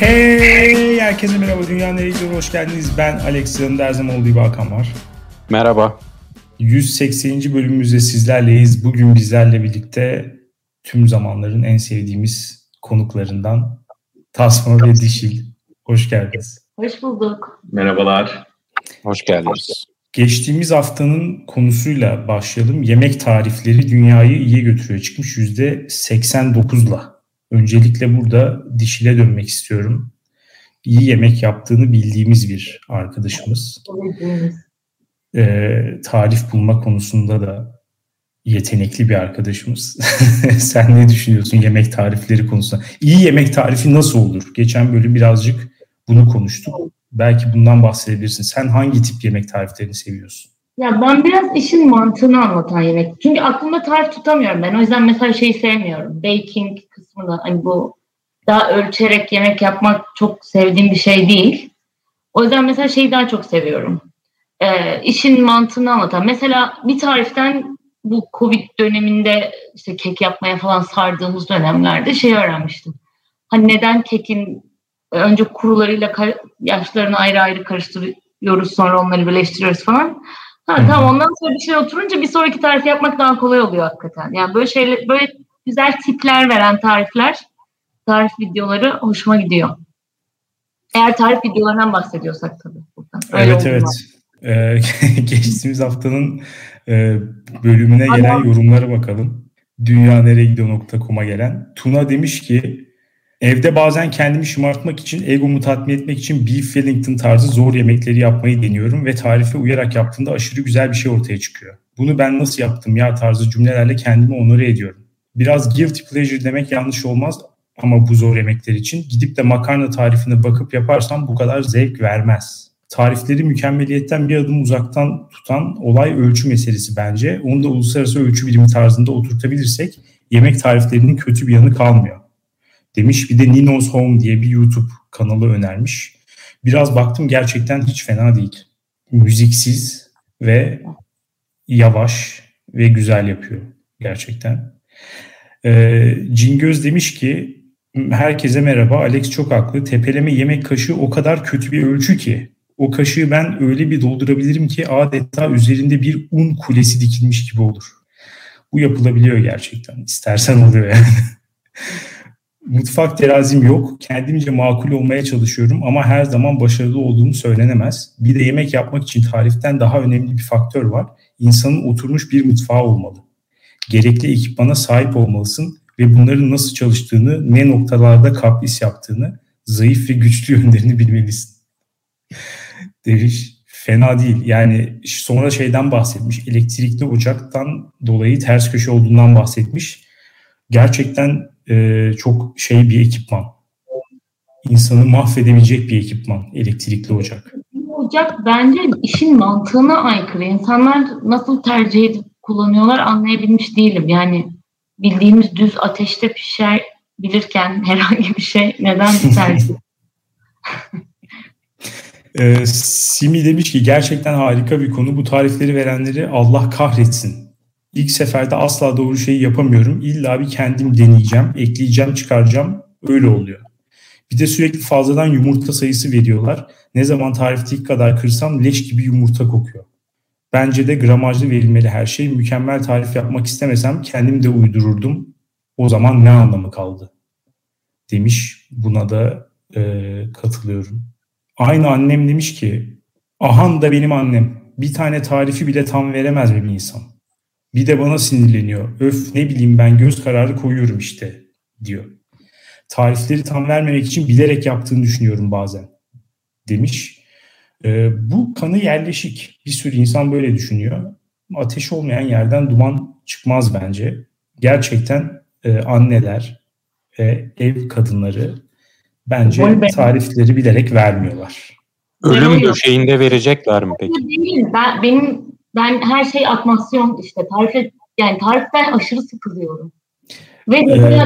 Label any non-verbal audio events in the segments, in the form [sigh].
Hey herkese merhaba Dünya Nereye Gidiyor hoş geldiniz. Ben Alex yanımda her zaman olduğu gibi Hakan var. Merhaba. 180. bölümümüzde sizlerleyiz. Bugün bizlerle birlikte tüm zamanların en sevdiğimiz konuklarından Tasma ve Dişil. Hoş geldiniz. Hoş bulduk. Merhabalar. Hoş geldiniz. Geçtiğimiz haftanın konusuyla başlayalım. Yemek tarifleri dünyayı iyiye götürüyor. Çıkmış %89'la. Öncelikle burada Dişil'e dönmek istiyorum. İyi yemek yaptığını bildiğimiz bir arkadaşımız. Ee, tarif bulma konusunda da yetenekli bir arkadaşımız. [laughs] Sen ne düşünüyorsun yemek tarifleri konusunda? İyi yemek tarifi nasıl olur? Geçen bölüm birazcık bunu konuştuk. Belki bundan bahsedebilirsin. Sen hangi tip yemek tariflerini seviyorsun? Ya ben biraz işin mantığını anlatan yemek. Çünkü aklımda tarif tutamıyorum ben. O yüzden mesela şeyi sevmiyorum. Baking kısmını hani bu daha ölçerek yemek yapmak çok sevdiğim bir şey değil. O yüzden mesela şeyi daha çok seviyorum. Ee, işin mantığını anlatan. Mesela bir tariften bu Covid döneminde işte kek yapmaya falan sardığımız dönemlerde şey öğrenmiştim. Hani neden kekin önce kurularıyla yaşlarını ayrı ayrı karıştırıyoruz sonra onları birleştiriyoruz falan. Ha, tamam ondan sonra bir şey oturunca bir sonraki tarifi yapmak daha kolay oluyor hakikaten. Yani böyle şeyler böyle güzel tipler veren tarifler, tarif videoları hoşuma gidiyor. Eğer tarif videolarından bahsediyorsak tabii. Buradan. Öyle evet evet. Ee, [laughs] geçtiğimiz haftanın e, bölümüne gelen yorumlara bakalım. Dünyaneregidiyor.com'a gelen. Tuna demiş ki Evde bazen kendimi şımartmak için, egomu tatmin etmek için beef Wellington tarzı zor yemekleri yapmayı deniyorum ve tarife uyarak yaptığımda aşırı güzel bir şey ortaya çıkıyor. Bunu ben nasıl yaptım ya tarzı cümlelerle kendimi onore ediyorum. Biraz guilty pleasure demek yanlış olmaz ama bu zor yemekler için gidip de makarna tarifine bakıp yaparsam bu kadar zevk vermez. Tarifleri mükemmeliyetten bir adım uzaktan tutan olay ölçü meselesi bence. Onu da uluslararası ölçü birimi tarzında oturtabilirsek yemek tariflerinin kötü bir yanı kalmıyor demiş. Bir de Nino's Home diye bir YouTube kanalı önermiş. Biraz baktım gerçekten hiç fena değil. Müziksiz ve yavaş ve güzel yapıyor gerçekten. Ee, Cingöz demiş ki herkese merhaba Alex çok haklı. Tepeleme yemek kaşığı o kadar kötü bir ölçü ki o kaşığı ben öyle bir doldurabilirim ki adeta üzerinde bir un kulesi dikilmiş gibi olur. Bu yapılabiliyor gerçekten. İstersen oluyor yani. [laughs] mutfak terazim yok. Kendimce makul olmaya çalışıyorum ama her zaman başarılı olduğum söylenemez. Bir de yemek yapmak için tariften daha önemli bir faktör var. İnsanın oturmuş bir mutfağı olmalı. Gerekli ekipmana sahip olmalısın ve bunların nasıl çalıştığını, ne noktalarda kapris yaptığını, zayıf ve güçlü [laughs] yönlerini bilmelisin. Demiş fena değil. Yani sonra şeyden bahsetmiş. Elektrikli ocaktan dolayı ters köşe olduğundan bahsetmiş. Gerçekten e, çok şey bir ekipman. İnsanı mahvedebilecek bir ekipman elektrikli ocak. Ocak bence işin mantığına aykırı. İnsanlar nasıl tercih edip kullanıyorlar anlayabilmiş değilim. Yani bildiğimiz düz ateşte pişer bilirken [laughs] herhangi bir şey neden tercih ee, [laughs] [laughs] Simi demiş ki gerçekten harika bir konu. Bu tarifleri verenleri Allah kahretsin. İlk seferde asla doğru şeyi yapamıyorum. İlla bir kendim deneyeceğim, ekleyeceğim, çıkaracağım. Öyle oluyor. Bir de sürekli fazladan yumurta sayısı veriyorlar. Ne zaman tarifteki kadar kırsam leş gibi yumurta kokuyor. Bence de gramajlı verilmeli her şey. Mükemmel tarif yapmak istemesem kendim de uydururdum. O zaman ne anlamı kaldı? Demiş. Buna da e, katılıyorum. Aynı annem demiş ki Ahan da benim annem. Bir tane tarifi bile tam veremez mi bir insan? Bir de bana sinirleniyor. Öf ne bileyim ben göz kararı koyuyorum işte diyor. Tarifleri tam vermemek için bilerek yaptığını düşünüyorum bazen demiş. E, bu kanı yerleşik. Bir sürü insan böyle düşünüyor. Ateş olmayan yerden duman çıkmaz bence. Gerçekten e, anneler ve ev kadınları bence tarifleri bilerek vermiyorlar. Ölüm döşeğinde verecekler mi peki? Değil. Ben, benim ben her şey atmasyon işte tarif yani tariften aşırı sıkılıyorum. Ve ee,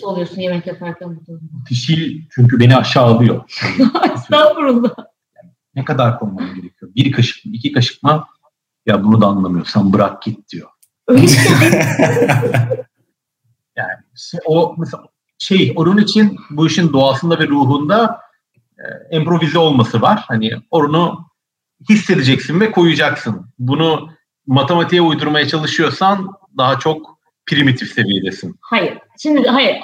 çok oluyorsun yemek yaparken bu durumda. Pişil çünkü beni aşağı alıyor. [laughs] Estağfurullah. ne kadar konmam gerekiyor? Bir kaşık mı, iki kaşık mı? Ya bunu da anlamıyorsan bırak git diyor. Öyle [laughs] yani o mesela şey onun için bu işin doğasında ve ruhunda e, improvize olması var. Hani onu hissedeceksin ve koyacaksın. Bunu matematiğe uydurmaya çalışıyorsan daha çok primitif seviyedesin. Hayır. Şimdi hayır.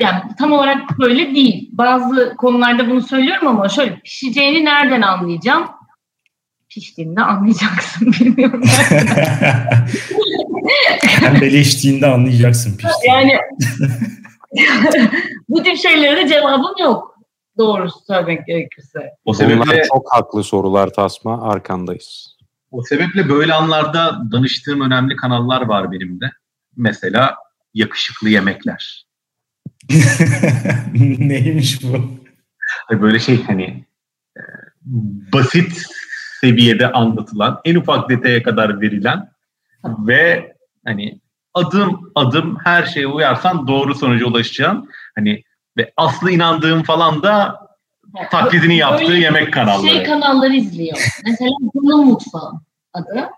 Yani tam olarak böyle değil. Bazı konularda bunu söylüyorum ama şöyle pişeceğini nereden anlayacağım? Piştiğinde anlayacaksın [laughs] bilmiyorum. Pembeleştiğinde anlayacaksın [laughs] piştiğinde. Yani [laughs] bu tip şeylere de cevabım yok. Doğrusu söylemek gerekirse. O sebeple Bunlar çok haklı sorular Tasma. Arkandayız. O sebeple böyle anlarda danıştığım önemli kanallar var benim de. Mesela yakışıklı yemekler. [laughs] Neymiş bu? Böyle şey hani e, basit seviyede anlatılan, en ufak detaya kadar verilen ve hani adım adım her şeye uyarsan doğru sonuca ulaşacaksın. Hani ve aslı inandığım falan da taklidini yaptığı Öyle yemek kanalları. Şey kanalları izliyor. Mesela Bunun Mutfağı adı.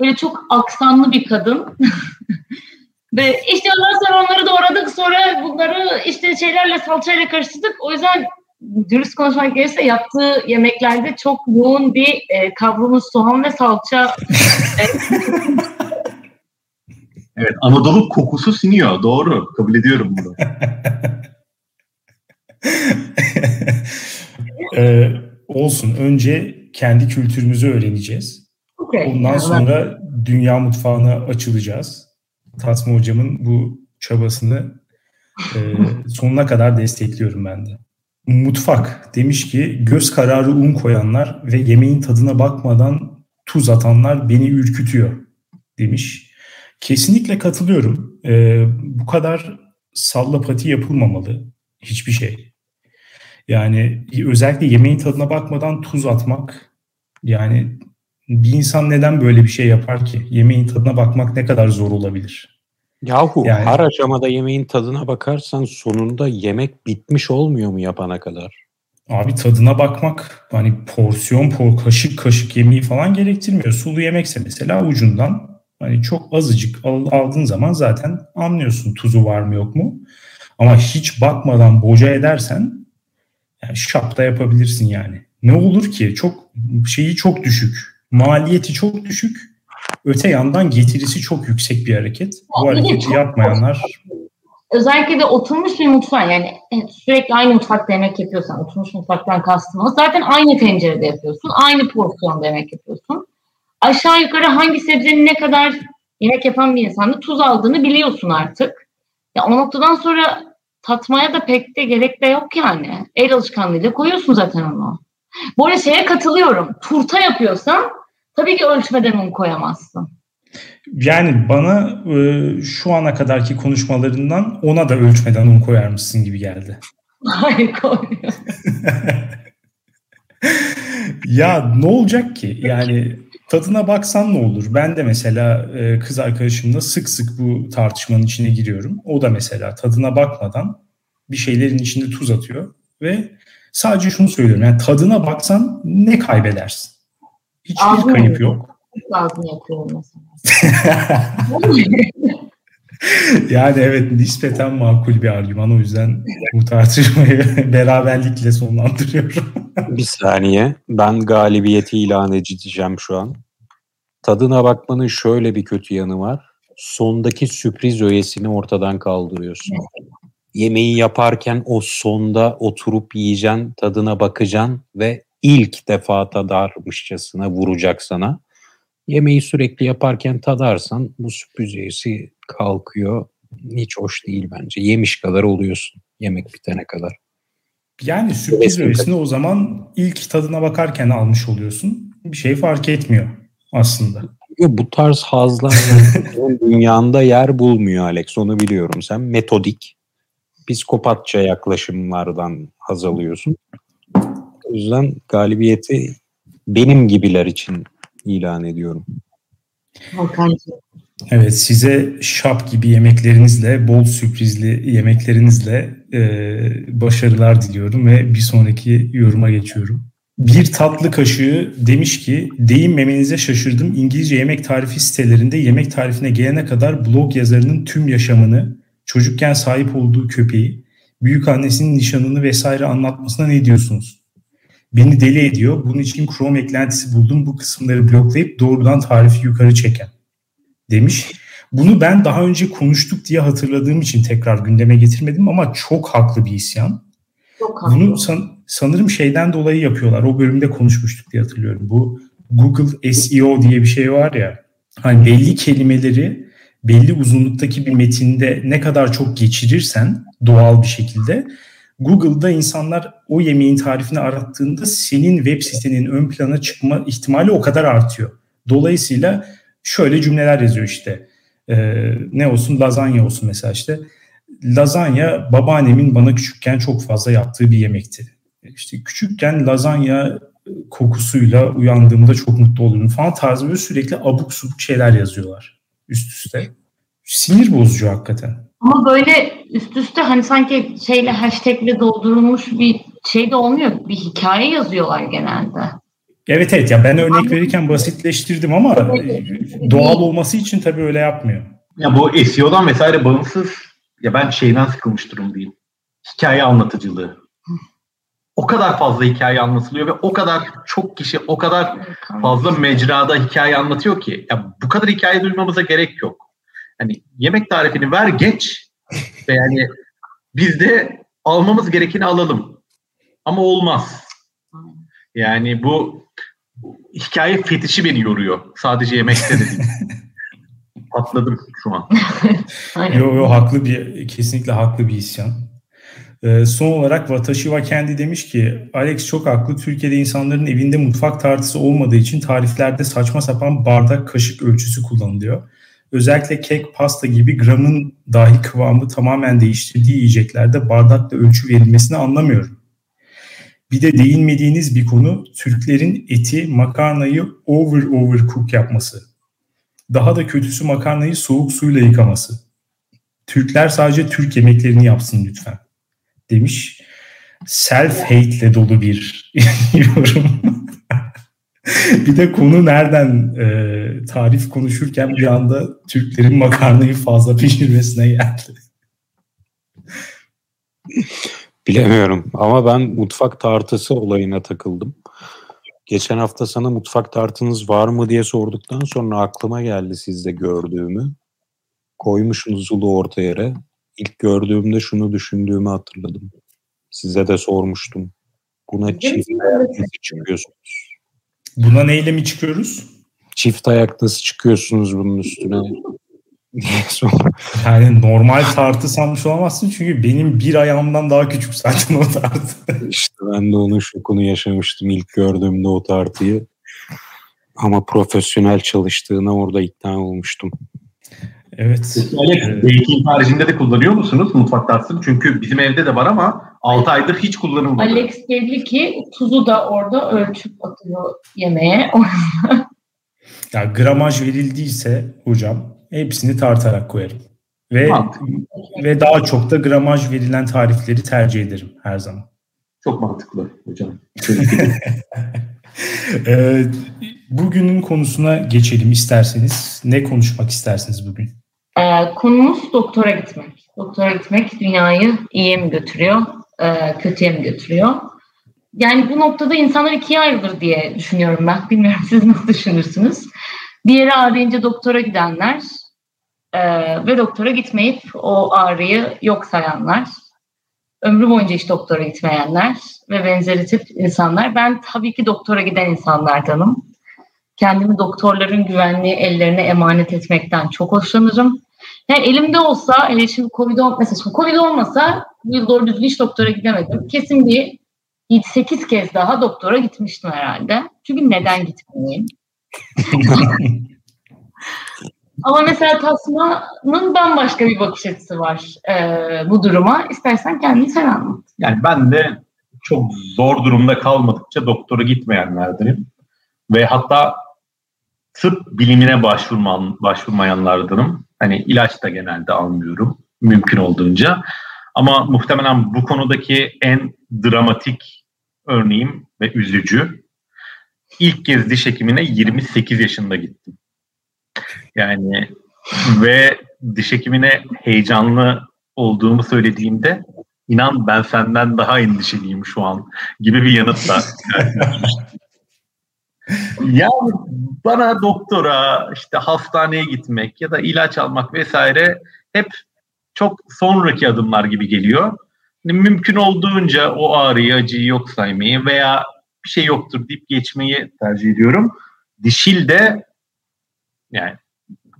Böyle çok aksanlı bir kadın. [laughs] Ve işte ondan sonra onları doğradık. Sonra bunları işte şeylerle salçayla karıştırdık. O yüzden dürüst konuşmak gerekirse yaptığı yemeklerde çok yoğun bir e, kavrulmuş soğan ve salça. [laughs] evet Anadolu kokusu siniyor. Doğru. Kabul ediyorum bunu. [laughs] [laughs] ee, olsun. Önce kendi kültürümüzü öğreneceğiz. Okay. Ondan sonra dünya mutfağına açılacağız. Tatma hocamın bu çabasını e, [laughs] sonuna kadar destekliyorum ben de. Mutfak demiş ki göz kararı un koyanlar ve yemeğin tadına bakmadan tuz atanlar beni ürkütüyor demiş. Kesinlikle katılıyorum. E, bu kadar sallapati yapılmamalı hiçbir şey. Yani özellikle yemeğin tadına bakmadan tuz atmak yani bir insan neden böyle bir şey yapar ki? Yemeğin tadına bakmak ne kadar zor olabilir? Yahu yani, her aşamada yemeğin tadına bakarsan sonunda yemek bitmiş olmuyor mu yapana kadar? Abi tadına bakmak hani porsiyon por kaşık kaşık yemeği falan gerektirmiyor. Sulu yemekse mesela ucundan hani çok azıcık aldığın zaman zaten anlıyorsun tuzu var mı yok mu. Ama hiç bakmadan boca edersen yani şapta yapabilirsin yani. Ne olur ki? Çok şeyi çok düşük maliyeti çok düşük. Öte yandan getirisi çok yüksek bir hareket. Bu hareketi yapmayanlar özellikle de oturmuş bir mutfak yani sürekli aynı mutfakta yemek yapıyorsan oturmuş mutfaktan kastım o. Zaten aynı tencerede yapıyorsun. Aynı porsiyonda yemek yapıyorsun. Aşağı yukarı hangi sebzenin ne kadar yemek yapan bir insanda tuz aldığını biliyorsun artık. Ya o noktadan sonra tatmaya da pek de gerek de yok yani. El alışkanlığıyla koyuyorsun zaten onu. Bu arada şeye katılıyorum. Turta yapıyorsan tabii ki ölçmeden un koyamazsın. Yani bana e, şu ana kadarki konuşmalarından ona da ölçmeden un koyar mısın gibi geldi. Hayır koymuyorum. [laughs] ya ne olacak ki? Yani tadına baksan ne olur? Ben de mesela e, kız arkadaşımla sık sık bu tartışmanın içine giriyorum. O da mesela tadına bakmadan bir şeylerin içinde tuz atıyor ve sadece şunu söylüyorum. Yani tadına baksan ne kaybedersin? Hiçbir Ağzını kayıp yok. Ağzını yakıyorum mesela. [laughs] yani evet nispeten makul bir argüman. O yüzden bu tartışmayı [laughs] beraberlikle sonlandırıyorum. [laughs] bir saniye. Ben galibiyeti ilan edeceğim şu an. Tadına bakmanın şöyle bir kötü yanı var. Sondaki sürpriz öğesini ortadan kaldırıyorsun. Yemeği yaparken o sonda oturup yiyeceksin, tadına bakacaksın ve ilk defa tadarmışçasına vuracak sana. Yemeği sürekli yaparken tadarsan bu sürpriz üyesi kalkıyor. Hiç hoş değil bence. Yemiş kadar oluyorsun yemek bitene kadar. Yani sürpriz öğesini o zaman ilk tadına bakarken almış oluyorsun. Bir şey fark etmiyor aslında. Bu tarz hazlar [laughs] dünyanda yer bulmuyor Alex. Onu biliyorum. Sen metodik, psikopatça yaklaşımlardan haz alıyorsun. O yüzden galibiyeti benim gibiler için ilan ediyorum. Evet size şap gibi yemeklerinizle, bol sürprizli yemeklerinizle e, başarılar diliyorum ve bir sonraki yoruma geçiyorum. Bir tatlı kaşığı demiş ki deyim memenize şaşırdım. İngilizce yemek tarifi sitelerinde yemek tarifine gelene kadar blog yazarının tüm yaşamını çocukken sahip olduğu köpeği, büyük annesinin nişanını vesaire anlatmasına ne diyorsunuz? Beni deli ediyor. Bunun için Chrome eklentisi buldum. Bu kısımları bloklayıp doğrudan tarifi yukarı çeken demiş. Bunu ben daha önce konuştuk diye hatırladığım için tekrar gündeme getirmedim ama çok haklı bir isyan. Çok haklı. Bunu san, sanırım şeyden dolayı yapıyorlar. O bölümde konuşmuştuk diye hatırlıyorum. Bu Google SEO diye bir şey var ya. Hani belli kelimeleri belli uzunluktaki bir metinde ne kadar çok geçirirsen doğal bir şekilde Google'da insanlar o yemeğin tarifini arattığında senin web sitenin ön plana çıkma ihtimali o kadar artıyor. Dolayısıyla şöyle cümleler yazıyor işte. Ee, ne olsun lazanya olsun mesela işte. Lazanya babaannemin bana küçükken çok fazla yaptığı bir yemekti. İşte küçükken lazanya kokusuyla uyandığımda çok mutlu oluyorum falan tarzı böyle sürekli abuk subuk şeyler yazıyorlar üst üste. Sinir bozucu hakikaten. Ama böyle üst üste hani sanki şeyle hashtagle doldurulmuş bir şey de olmuyor. Bir hikaye yazıyorlar genelde. Evet evet ya ben örnek verirken basitleştirdim ama doğal olması için tabii öyle yapmıyor. Ya bu SEO'dan vesaire bağımsız ya ben şeyden sıkılmış durumdayım. Hikaye anlatıcılığı. O kadar fazla hikaye anlatılıyor ve o kadar çok kişi o kadar fazla mecrada hikaye anlatıyor ki ya bu kadar hikaye duymamıza gerek yok. Hani yemek tarifini ver geç [laughs] ve yani biz de almamız gerekeni alalım. Ama olmaz. Yani bu hikaye fetişi beni yoruyor. Sadece yemekte de değil. [laughs] Patladım şu an. [laughs] yo yo haklı bir kesinlikle haklı bir isyan. Ee, son olarak Watashi kendi demiş ki Alex çok haklı. Türkiye'de insanların evinde mutfak tartısı olmadığı için tariflerde saçma sapan bardak kaşık ölçüsü kullanılıyor. Özellikle kek, pasta gibi gramın dahi kıvamı tamamen değiştirdiği yiyeceklerde bardakla ölçü verilmesini anlamıyorum. Bir de değinmediğiniz bir konu Türklerin eti makarnayı over over cook yapması. Daha da kötüsü makarnayı soğuk suyla yıkaması. Türkler sadece Türk yemeklerini yapsın lütfen demiş. Self hate ile dolu bir [laughs] yorum. bir de konu nereden e, tarif konuşurken bir anda Türklerin makarnayı fazla pişirmesine geldi. Bilemiyorum ama ben mutfak tartısı olayına takıldım. Geçen hafta sana mutfak tartınız var mı diye sorduktan sonra aklıma geldi sizde gördüğümü. Koymuşsunuz zulu orta yere. İlk gördüğümde şunu düşündüğümü hatırladım. Size de sormuştum. Buna çift ayak nasıl çıkıyorsunuz? Buna neyle mi çıkıyoruz? Çift ayak nasıl çıkıyorsunuz bunun üstüne? [laughs] yani normal tartı sanmış olamazsın çünkü benim bir ayağımdan daha küçük zaten o tartı. [laughs] İşte ben de onun şokunu yaşamıştım ilk gördüğümde o tartıyı. Ama profesyonel çalıştığına orada ikna olmuştum. Evet. Alex, ee, baking haricinde de kullanıyor musunuz mutfak tartısını? Çünkü bizim evde de var ama 6 aydır hiç kullanılmadı. Alex belli ki tuzu da orada ölçüp atıyor yemeğe. [laughs] ya gramaj verildiyse hocam hepsini tartarak koyarım. Ve mantıklı. ve daha çok da gramaj verilen tarifleri tercih ederim her zaman. Çok mantıklı hocam. [laughs] ee, bugünün konusuna geçelim isterseniz. Ne konuşmak istersiniz bugün? Ee, konumuz doktora gitmek. Doktora gitmek dünyayı iyiye mi götürüyor, e, kötüye mi götürüyor? Yani bu noktada insanlar ikiye ayrılır diye düşünüyorum ben. [laughs] Bilmiyorum siz nasıl düşünürsünüz. Diğeri ağrıyınca doktora gidenler e, ve doktora gitmeyip o ağrıyı yok sayanlar. Ömrü boyunca hiç doktora gitmeyenler ve benzeri tip insanlar. Ben tabii ki doktora giden insanlardanım. Kendimi doktorların güvenli ellerine emanet etmekten çok hoşlanırım. Yani elimde olsa, hele şimdi Covid, mesela şimdi Covid olmasa bu yıl doğru düzgün hiç doktora gidemedim. Kesin bir 7-8 kez daha doktora gitmiştim herhalde. Çünkü neden gitmeyeyim? [laughs] Ama mesela Tasma'nın bambaşka bir bakış açısı var e, bu duruma. İstersen kendini sen anlat. Yani ben de çok zor durumda kalmadıkça doktora gitmeyenlerdenim. Ve hatta tıp bilimine başvurman, başvurmayanlardanım. Hani ilaç da genelde almıyorum mümkün olduğunca. Ama muhtemelen bu konudaki en dramatik örneğim ve üzücü. İlk kez diş hekimine 28 yaşında gittim. Yani ve diş hekimine heyecanlı olduğumu söylediğimde inan ben senden daha endişeliyim şu an gibi bir yanıtla [laughs] yani bana doktora, işte hastaneye gitmek ya da ilaç almak vesaire hep çok sonraki adımlar gibi geliyor. Yani mümkün olduğunca o ağrıyı, acıyı yok saymayı veya bir şey yoktur deyip geçmeyi tercih ediyorum. Dişil de yani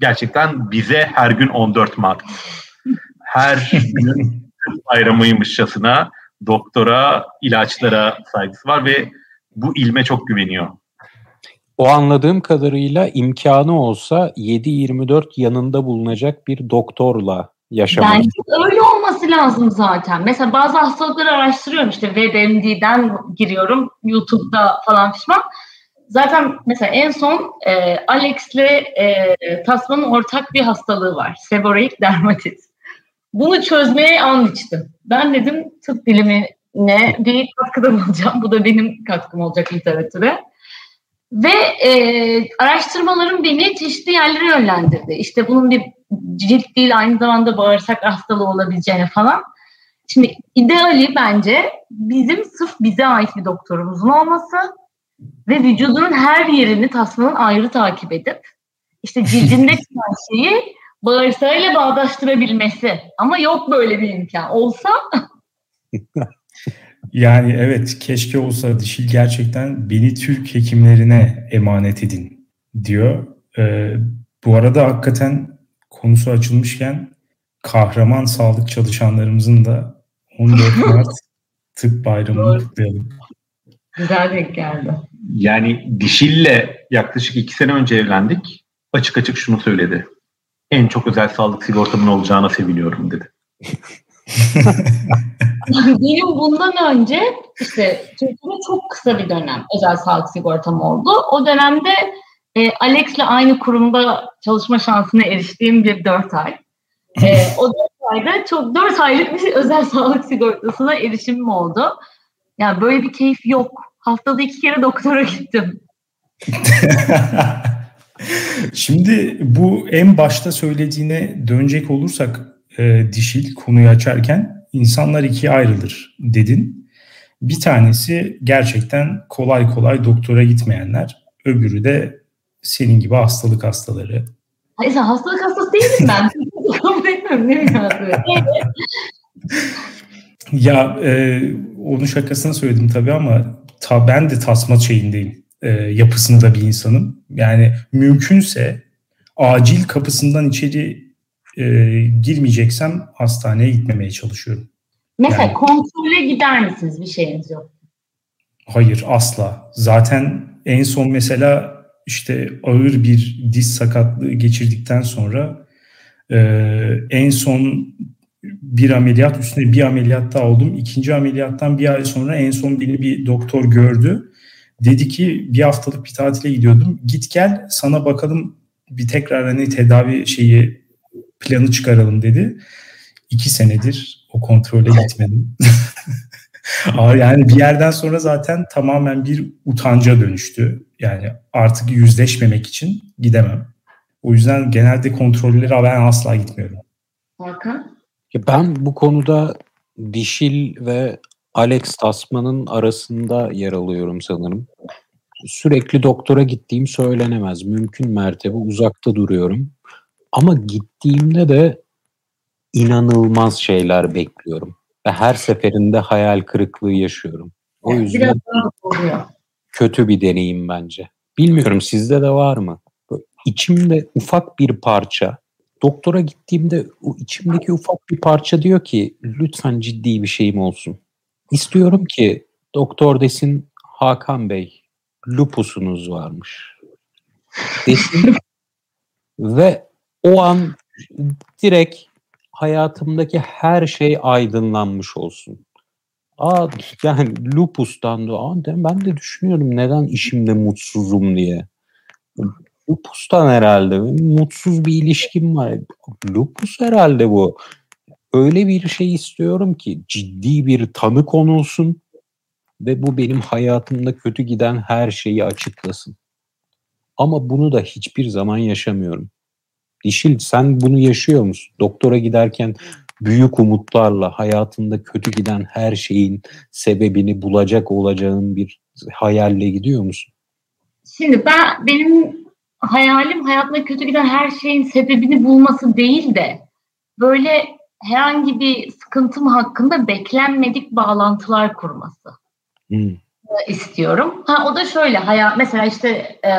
gerçekten bize her gün 14 Mart. Her gün [laughs] bayramıymışçasına doktora, ilaçlara saygısı var ve bu ilme çok güveniyor. O anladığım kadarıyla imkanı olsa 7-24 yanında bulunacak bir doktorla yaşamak. Bence öyle olması lazım zaten. Mesela bazı hastalıkları araştırıyorum işte WebMD'den giriyorum YouTube'da falan pişman. Zaten mesela en son e, Alex'le e, Tasman'ın ortak bir hastalığı var. Seborreik dermatit. Bunu çözmeye an içtim. Ben dedim tıp bilimine bir katkıda bulacağım. Bu da benim katkım olacak literatüre. Ve e, araştırmalarım beni çeşitli yerlere yönlendirdi. İşte bunun bir cilt değil aynı zamanda bağırsak hastalığı olabileceğine falan. Şimdi ideali bence bizim sırf bize ait bir doktorumuzun olması ve vücudunun her yerini tasmanın ayrı takip edip işte cildinde [laughs] çıkan şeyi bağırsağıyla bağdaştırabilmesi. Ama yok böyle bir imkan. Olsa [laughs] Yani evet keşke olsa dişil gerçekten beni Türk hekimlerine emanet edin diyor. Ee, bu arada hakikaten konusu açılmışken kahraman sağlık çalışanlarımızın da 14 [laughs] Mart tıp bayramını kutlayalım. Güzel denk geldi. Yani Dişil'le yaklaşık iki sene önce evlendik. Açık açık şunu söyledi. En çok özel sağlık sigortamın olacağına seviniyorum dedi. [laughs] [laughs] Benim bundan önce işte Türkiye'de çok kısa bir dönem özel sağlık sigortam oldu. O dönemde e, Alex'le aynı kurumda çalışma şansına eriştiğim bir dört ay. E, [laughs] o dört ayda çok dört aylık bir özel sağlık sigortasına erişimim oldu. Yani böyle bir keyif yok. Haftada iki kere doktora gittim. [laughs] Şimdi bu en başta söylediğine dönecek olursak e, dişil konuyu açarken insanlar ikiye ayrılır dedin. Bir tanesi gerçekten kolay kolay doktora gitmeyenler. Öbürü de senin gibi hastalık hastaları. Hayır sen hastalık hastası değilim ben. Ne. Ya e, onun şakasını söyledim tabii ama ta, ben de tasma şeyindeyim. E, yapısında bir insanım. Yani mümkünse acil kapısından içeri e, girmeyeceksem hastaneye gitmemeye çalışıyorum. Mesela yani, kontrole gider misiniz bir şeyiniz yok? Hayır asla. Zaten en son mesela işte ağır bir diz sakatlığı geçirdikten sonra e, en son bir ameliyat üstüne bir ameliyat daha oldum. İkinci ameliyattan bir ay sonra en son beni bir doktor gördü. Dedi ki bir haftalık bir tatile gidiyordum. Git gel sana bakalım bir tekrar hani tedavi şeyi planı çıkaralım dedi. İki senedir o kontrole gitmedim. [laughs] yani bir yerden sonra zaten tamamen bir utanca dönüştü. Yani artık yüzleşmemek için gidemem. O yüzden genelde kontrollere ben asla gitmiyorum. Hakan? Ben bu konuda Dişil ve Alex Tasman'ın arasında yer alıyorum sanırım. Sürekli doktora gittiğim söylenemez. Mümkün mertebe uzakta duruyorum. Ama gittiğimde de inanılmaz şeyler bekliyorum. Ve her seferinde hayal kırıklığı yaşıyorum. O yüzden kötü bir deneyim bence. Bilmiyorum sizde de var mı? Böyle içimde ufak bir parça. Doktora gittiğimde o içimdeki ufak bir parça diyor ki lütfen ciddi bir şeyim olsun. İstiyorum ki doktor desin Hakan Bey lupusunuz varmış. Desin [laughs] ve o an direkt hayatımdaki her şey aydınlanmış olsun. Aa yani lupustan da aa, ben de düşünüyorum neden işimde mutsuzum diye. Lupustan herhalde mutsuz bir ilişkim var. Lupus herhalde bu. Öyle bir şey istiyorum ki ciddi bir tanı konulsun ve bu benim hayatımda kötü giden her şeyi açıklasın. Ama bunu da hiçbir zaman yaşamıyorum. Dişil sen bunu yaşıyor musun? Doktora giderken büyük umutlarla hayatında kötü giden her şeyin sebebini bulacak olacağın bir hayalle gidiyor musun? Şimdi ben benim hayalim hayatımda kötü giden her şeyin sebebini bulması değil de böyle herhangi bir sıkıntım hakkında beklenmedik bağlantılar kurması hmm. istiyorum. Ha o da şöyle hayat mesela işte e,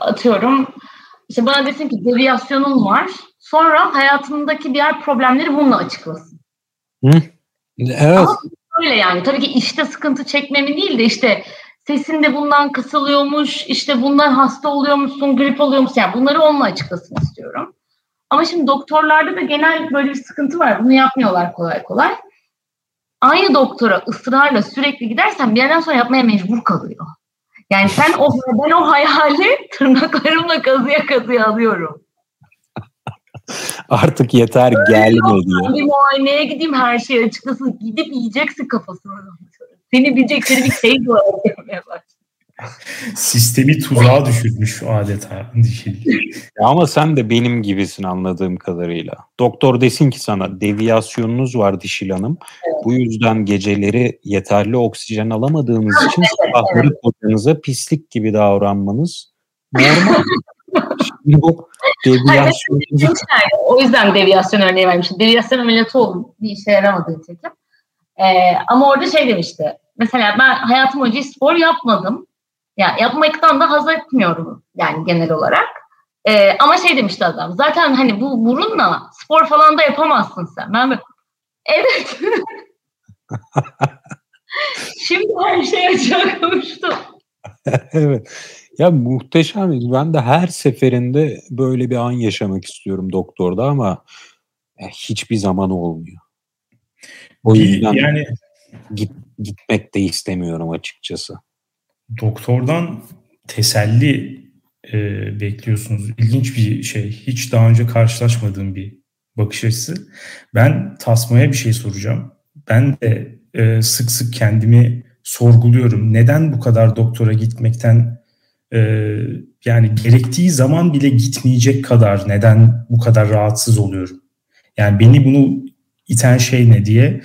atıyorum işte bana desin ki deviyasyonun var. Sonra hayatındaki diğer problemleri bununla açıklasın. Hı? Evet. Ama öyle yani. Tabii ki işte sıkıntı çekmemi değil de işte sesin de bundan kısılıyormuş, işte bundan hasta oluyormuşsun, grip oluyormuşsun. Yani bunları onunla açıklasın istiyorum. Ama şimdi doktorlarda da genel böyle bir sıkıntı var. Bunu yapmıyorlar kolay kolay. Aynı doktora ısrarla sürekli gidersen bir yerden sonra yapmaya mecbur kalıyor. Yani sen o ben o hayali tırnaklarımla kazıya kazıya alıyorum. Artık yeter gelme diyor. Bir muayeneye gideyim her şey açıklasın. Gidip yiyeceksin kafasını. Seni bilecek seni bir şey görmeye Sistemi tuzağa düşürmüş adeta dişil. Ama sen de benim gibisin anladığım kadarıyla. Doktor desin ki sana deviyasyonunuz var dişil hanım. Evet. Bu yüzden geceleri yeterli oksijen alamadığınız için sabahları evet. kocanıza pislik gibi davranmanız normal. Şimdi bu deviyasyon... Hayır, o yüzden deviyasyon örneği vermiştim. Deviyasyon ameliyatı oldu. Bir işe yaramadı nitekim. Ee, ama orada şey demişti. Mesela ben hayatım boyunca spor yapmadım. Yani yapmaktan da haz etmiyorum yani genel olarak. Ee, ama şey demişti adam. Zaten hani bu burunla spor falan da yapamazsın sen. Ben böyle, evet. [laughs] Şimdi her şey açığa kavuştu. [laughs] evet. Ya muhteşem. Ben de her seferinde böyle bir an yaşamak istiyorum doktorda ama hiçbir zaman olmuyor. O yüzden yani git, gitmek de istemiyorum açıkçası. Doktordan teselli e, bekliyorsunuz. İlginç bir şey. Hiç daha önce karşılaşmadığım bir bakış açısı. Ben Tasma'ya bir şey soracağım. Ben de e, sık sık kendimi sorguluyorum. Neden bu kadar doktora gitmekten e, yani gerektiği zaman bile gitmeyecek kadar neden bu kadar rahatsız oluyorum? Yani beni bunu iten şey ne diye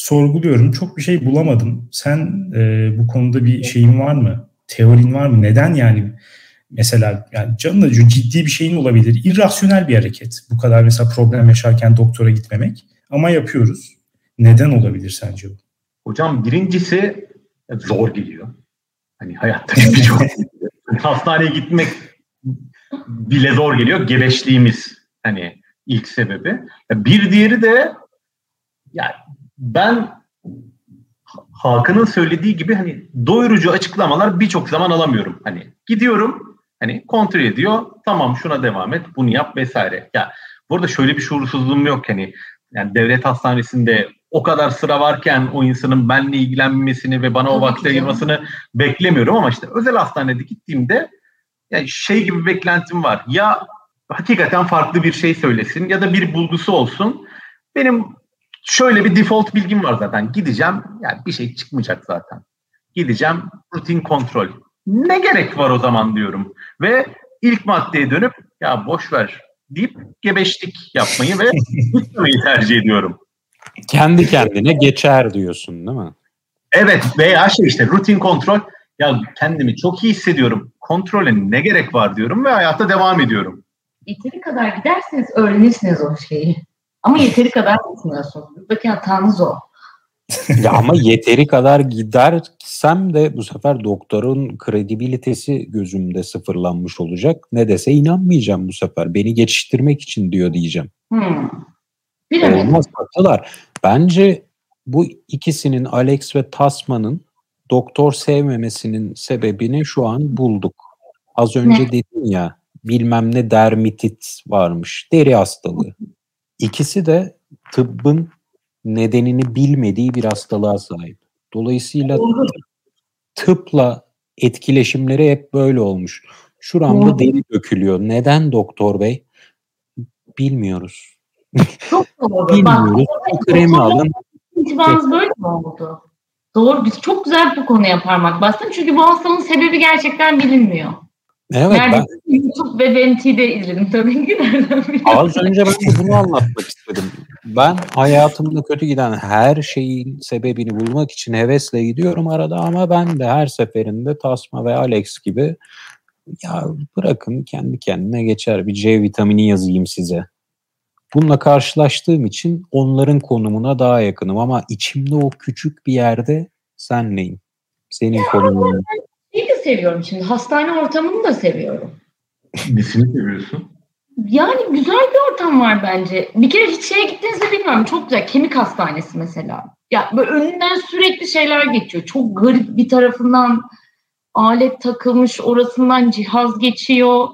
sorguluyorum. Çok bir şey bulamadım. Sen e, bu konuda bir şeyin var mı? Teorin var mı? Neden yani mesela yani canın acıyor ciddi bir şeyin olabilir. İrrasyonel bir hareket. Bu kadar mesela problem yaşarken doktora gitmemek. Ama yapıyoruz. Neden olabilir sence bu? Hocam birincisi zor geliyor. Hani hayatta birçok hastaneye gitmek bile zor geliyor. Gebeşliğimiz hani ilk sebebi. Bir diğeri de yani ben Hakan'ın söylediği gibi hani doyurucu açıklamalar birçok zaman alamıyorum. Hani gidiyorum hani kontrol ediyor tamam şuna devam et bunu yap vesaire. Ya burada şöyle bir şuursuzluğum yok hani yani devlet hastanesinde o kadar sıra varken o insanın benle ilgilenmesini ve bana o vakti ayırmasını beklemiyorum ama işte özel hastanede gittiğimde yani şey gibi beklentim var. Ya hakikaten farklı bir şey söylesin ya da bir bulgusu olsun. Benim şöyle bir default bilgim var zaten. Gideceğim yani bir şey çıkmayacak zaten. Gideceğim rutin kontrol. Ne gerek var o zaman diyorum. Ve ilk maddeye dönüp ya boş ver deyip gebeşlik yapmayı ve [laughs] gitmemeyi tercih ediyorum. Kendi kendine geçer diyorsun değil mi? Evet veya şey işte rutin kontrol ya kendimi çok iyi hissediyorum. Kontrole ne gerek var diyorum ve hayata devam ediyorum. Yeteri kadar giderseniz öğrenirsiniz o şeyi. Ama yeteri kadar gitmiyorsunuz. Buradaki hatanız o. [laughs] ya ama yeteri kadar gidersem de bu sefer doktorun kredibilitesi gözümde sıfırlanmış olacak. Ne dese inanmayacağım bu sefer. Beni geçiştirmek için diyor diyeceğim. Hmm. Olmaz haklılar. Bence bu ikisinin Alex ve Tasman'ın doktor sevmemesinin sebebini şu an bulduk. Az önce ne? dedin ya bilmem ne dermitit varmış. Deri hastalığı. İkisi de tıbbın nedenini bilmediği bir hastalığa sahip. Dolayısıyla tıpla etkileşimleri hep böyle olmuş. Şuramda deri dökülüyor. Neden doktor bey? Bilmiyoruz. Çok doğru. [laughs] Bilmiyoruz. Bak, kremi alın. İntibamız böyle mi oldu? Doğru. Biz çok güzel bu konuya parmak bastın. Çünkü bu hastalığın sebebi gerçekten bilinmiyor. Evet ben... YouTube ve BNT'de izledim tabii ki. Az önce ben de bunu anlatmak istedim. Ben hayatımda kötü giden her şeyin sebebini bulmak için hevesle gidiyorum arada ama ben de her seferinde Tasma ve Alex gibi ya bırakın kendi kendine geçer bir C vitamini yazayım size. Bununla karşılaştığım için onların konumuna daha yakınım ama içimde o küçük bir yerde sen neyim? Senin konumun. Seviyorum şimdi. Hastane ortamını da seviyorum. Nesini seviyorsun? Yani güzel bir ortam var bence. Bir kere hiç şeye gittiğinizde bilmiyorum. Çok güzel. Kemik hastanesi mesela. Ya böyle önünden sürekli şeyler geçiyor. Çok garip bir tarafından alet takılmış, orasından cihaz geçiyor.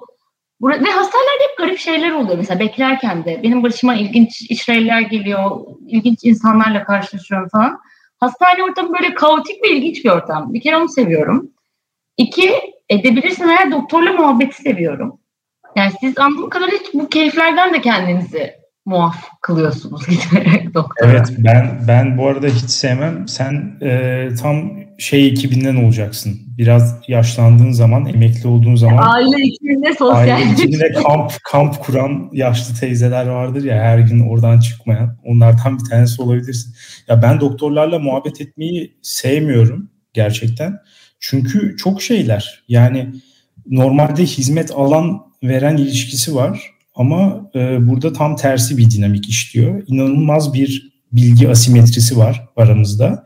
Ve hastanelerde hep garip şeyler oluyor. Mesela beklerken de benim başıma ilginç işrevler geliyor. ilginç insanlarla karşılaşıyorum falan. Hastane ortamı böyle kaotik ve ilginç bir ortam. Bir kere onu seviyorum. İki, edebilirsen eğer doktorla muhabbeti seviyorum. Yani siz anladığım kadar hiç bu keyiflerden de kendinizi muaf kılıyorsunuz [laughs] giderek doktora. Evet ben ben bu arada hiç sevmem. Sen e, tam şey ekibinden olacaksın. Biraz yaşlandığın zaman, emekli olduğun zaman aile ekibinde sosyal aile ekibinde kamp kamp kuran yaşlı teyzeler vardır ya her gün oradan çıkmayan. Onlardan bir tanesi olabilirsin. Ya ben doktorlarla muhabbet etmeyi sevmiyorum gerçekten. Çünkü çok şeyler. Yani normalde hizmet alan veren ilişkisi var ama e, burada tam tersi bir dinamik işliyor. İnanılmaz bir bilgi asimetrisi var aramızda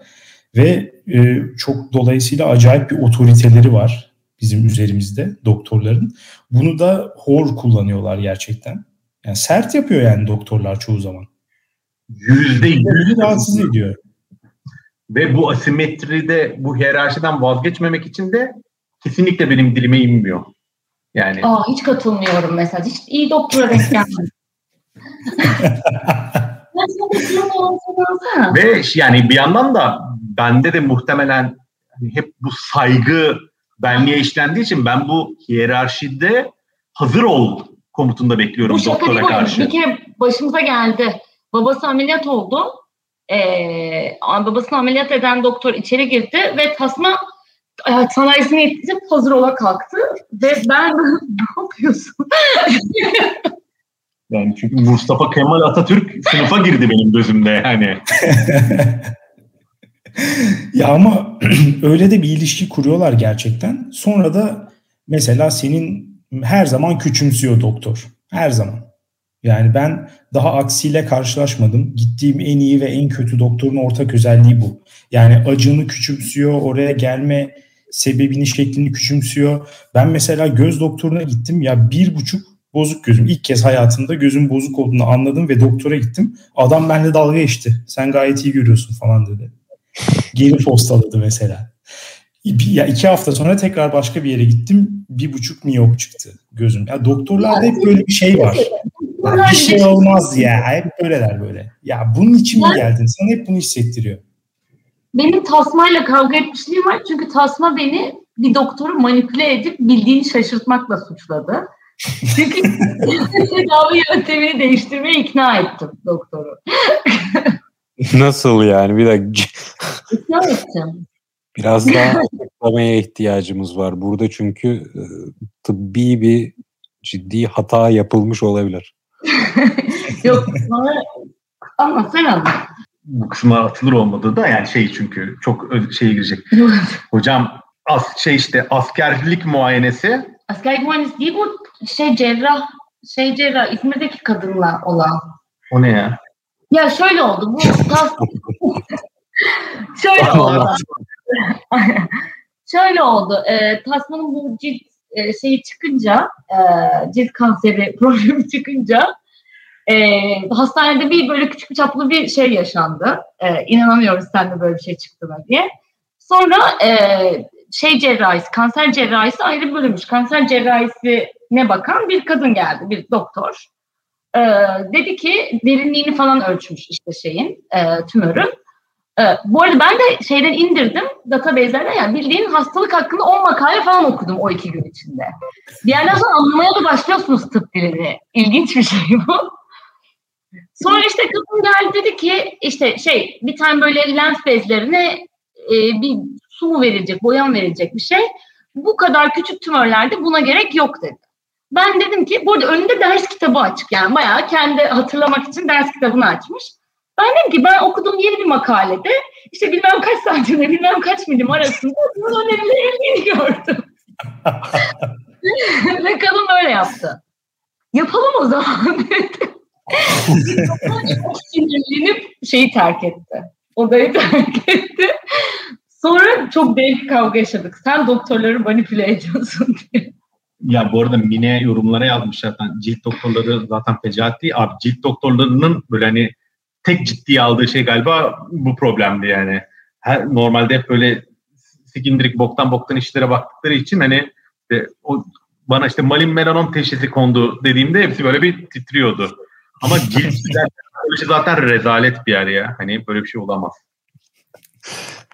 ve e, çok dolayısıyla acayip bir otoriteleri var bizim üzerimizde doktorların. Bunu da hor kullanıyorlar gerçekten. Yani sert yapıyor yani doktorlar çoğu zaman. Yüzde yüz rahatsız ediyor. Ve bu asimetride, bu hiyerarşiden vazgeçmemek için de kesinlikle benim dilime inmiyor. Yani. Aa, hiç katılmıyorum mesela. Hiç iyi doktora denk [laughs] gelmedim. [laughs] [laughs] Ve yani bir yandan da bende de muhtemelen hep bu saygı benliğe işlendiği için ben bu hiyerarşide hazır ol komutunda bekliyorum bu doktora karşı. Bir kere başımıza geldi. Babası ameliyat oldu. Ee, babasını ameliyat eden doktor içeri girdi ve tasma hayat sanayisine yetişip hazır ola kalktı. Ve ben [laughs] ne yapıyorsun? yani çünkü Mustafa Kemal Atatürk sınıfa girdi benim gözümde yani. [laughs] ya ama [clears throat] öyle de bir ilişki kuruyorlar gerçekten. Sonra da mesela senin her zaman küçümsüyor doktor. Her zaman. Yani ben daha aksiyle karşılaşmadım. Gittiğim en iyi ve en kötü doktorun ortak özelliği bu. Yani acını küçümsüyor, oraya gelme sebebini, şeklini küçümsüyor. Ben mesela göz doktoruna gittim. Ya bir buçuk bozuk gözüm. İlk kez hayatımda gözüm bozuk olduğunu anladım ve doktora gittim. Adam benimle dalga geçti. Sen gayet iyi görüyorsun falan dedi. Geri postaladı mesela. Ya iki hafta sonra tekrar başka bir yere gittim. Bir buçuk miyop çıktı gözüm. Ya doktorlarda hep böyle bir şey var. Ya bir şey olmaz ya. Hep böyleler böyle. Ya bunun için mi geldin? Sana hep bunu hissettiriyor. Benim tasmayla kavga etmişliğim var. Çünkü tasma beni bir doktoru manipüle edip bildiğini şaşırtmakla suçladı. Çünkü [laughs] tedavi yöntemini değiştirmeye ikna ettim doktoru. [laughs] Nasıl yani? Bir dakika. İkna ettim. Biraz daha [laughs] açıklamaya ihtiyacımız var. Burada çünkü e, tıbbi bir ciddi hata yapılmış olabilir. [laughs] Yok bana ama sen anlat. Bu kısma atılır olmadı da yani şey çünkü çok şeye girecek. [laughs] Hocam as şey işte askerlik muayenesi. Askerlik muayenesi değil bu şey cerrah şey cerrah İzmir'deki kadınla olan. O ne ya? Ya şöyle oldu. Bu tas [laughs] şöyle oldu. şöyle oldu. E, Tasman'ın bu cilt e, şeyi çıkınca, e, cilt kanseri [laughs] problemi çıkınca e, hastanede bir böyle küçük çaplı bir şey yaşandı. E, inanamıyoruz sen de böyle bir şey çıktığına diye. Sonra e, şey cerrahisi, kanser cerrahisi ayrı bölünmüş. Kanser cerrahisi ne bakan bir kadın geldi, bir doktor. E, dedi ki derinliğini falan ölçmüş işte şeyin, e, tümörün. E, bu arada ben de şeyden indirdim database'lerden yani bildiğin hastalık hakkında 10 makale falan okudum o iki gün içinde. Bir yerden sonra anlamaya da başlıyorsunuz tıp dilini. İlginç bir şey bu. Sonra işte kadın geldi dedi ki işte şey bir tane böyle lenf bezlerine e, bir su verilecek, boyam verilecek bir şey. Bu kadar küçük tümörlerde buna gerek yok dedi. Ben dedim ki burada önünde ders kitabı açık yani bayağı kendi hatırlamak için ders kitabını açmış. Ben dedim ki ben okuduğum yeni bir makalede işte bilmem kaç santimle bilmem kaç milim arasında [laughs] bunun önerilerini gördüm. [laughs] Ve kadın böyle yaptı. Yapalım o zaman [laughs] dedi. çok sinirlenip şeyi terk etti. Odayı terk etti. Sonra çok dev kavga yaşadık. Sen doktorları manipüle ediyorsun diye. Ya bu arada Mine yorumlara yazmış zaten. Cilt doktorları zaten fecaat değil. Abi cilt doktorlarının böyle hani tek ciddiye aldığı şey galiba bu problemdi yani. Her, normalde hep böyle sikindirik boktan boktan işlere baktıkları için hani işte, o, bana işte malin melanom teşhisi kondu dediğimde hepsi böyle bir titriyordu. Ama cilt [laughs] şey zaten rezalet bir yer ya. Hani böyle bir şey olamaz.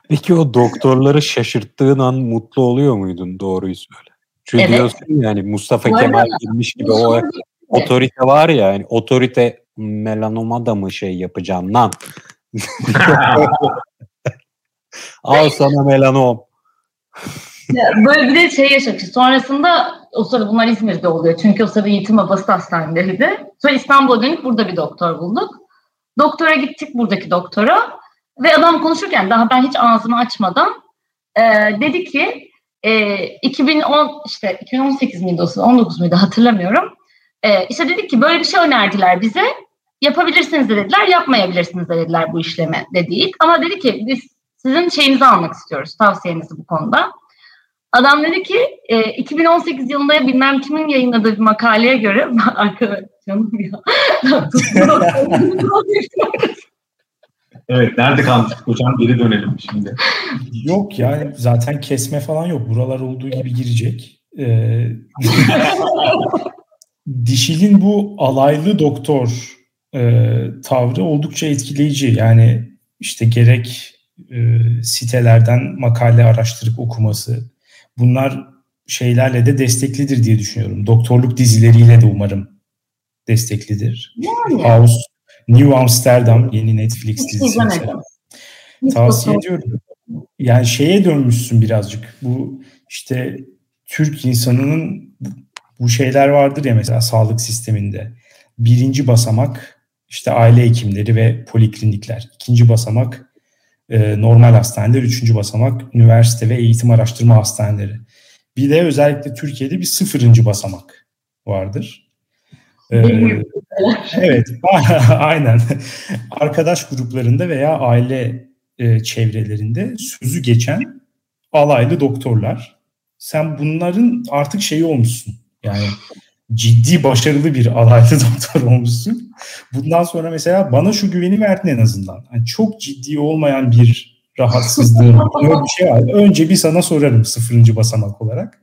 Peki o doktorları şaşırttığın an mutlu oluyor muydun doğruyu söyle? Çünkü evet. diyorsun yani Mustafa Kemal girmiş gibi o otorite var ya yani otorite melanoma da mı şey yapacağım lan? [laughs] Al sana melanom. Böyle bir de şey yaşadık. Sonrasında o sırada bunlar İzmir'de oluyor. Çünkü o sırada Yiğitim Babası hastanedeydi. Sonra İstanbul'a dönüp burada bir doktor bulduk. Doktora gittik buradaki doktora. Ve adam konuşurken daha ben hiç ağzımı açmadan e, dedi ki e, 2010 işte 2018 miydi o 19 muydu hatırlamıyorum. E, işte dedik ki böyle bir şey önerdiler bize. Yapabilirsiniz de dediler, yapmayabilirsiniz de dediler bu işlemi dedik. Ama dedi ki biz sizin şeyinizi almak istiyoruz, tavsiyenizi bu konuda. Adam dedi ki e, 2018 yılında bilmem kimin yayınladığı bir makaleye göre [laughs] arkadaşım ya Evet nerede kalmıştık hocam geri dönelim şimdi. Yok yani zaten kesme falan yok. Buralar olduğu gibi girecek. Ee, [laughs] Dişil'in bu alaylı doktor e, tavrı oldukça etkileyici. Yani işte gerek e, sitelerden makale araştırıp okuması bunlar şeylerle de desteklidir diye düşünüyorum. Doktorluk dizileriyle de umarım desteklidir. Yani. House New Amsterdam yeni Netflix Hiç dizisi. Mesela. Tavsiye ediyorum. Yani şeye dönmüşsün birazcık. Bu işte Türk insanının bu şeyler vardır ya mesela sağlık sisteminde. Birinci basamak işte aile hekimleri ve poliklinikler. İkinci basamak e, normal hastaneler. Üçüncü basamak üniversite ve eğitim araştırma hastaneleri. Bir de özellikle Türkiye'de bir sıfırıncı basamak vardır. Ee, evet, [laughs] aynen. Arkadaş gruplarında veya aile e, çevrelerinde sözü geçen alaylı doktorlar. Sen bunların artık şeyi olmuşsun. Yani ciddi başarılı bir alaylı [laughs] doktor olmuşsun. Bundan sonra mesela bana şu güveni verdin en azından. Yani çok ciddi olmayan bir rahatsızlığım, böyle [laughs] bir şey var. Önce bir sana sorarım sıfırıncı basamak olarak.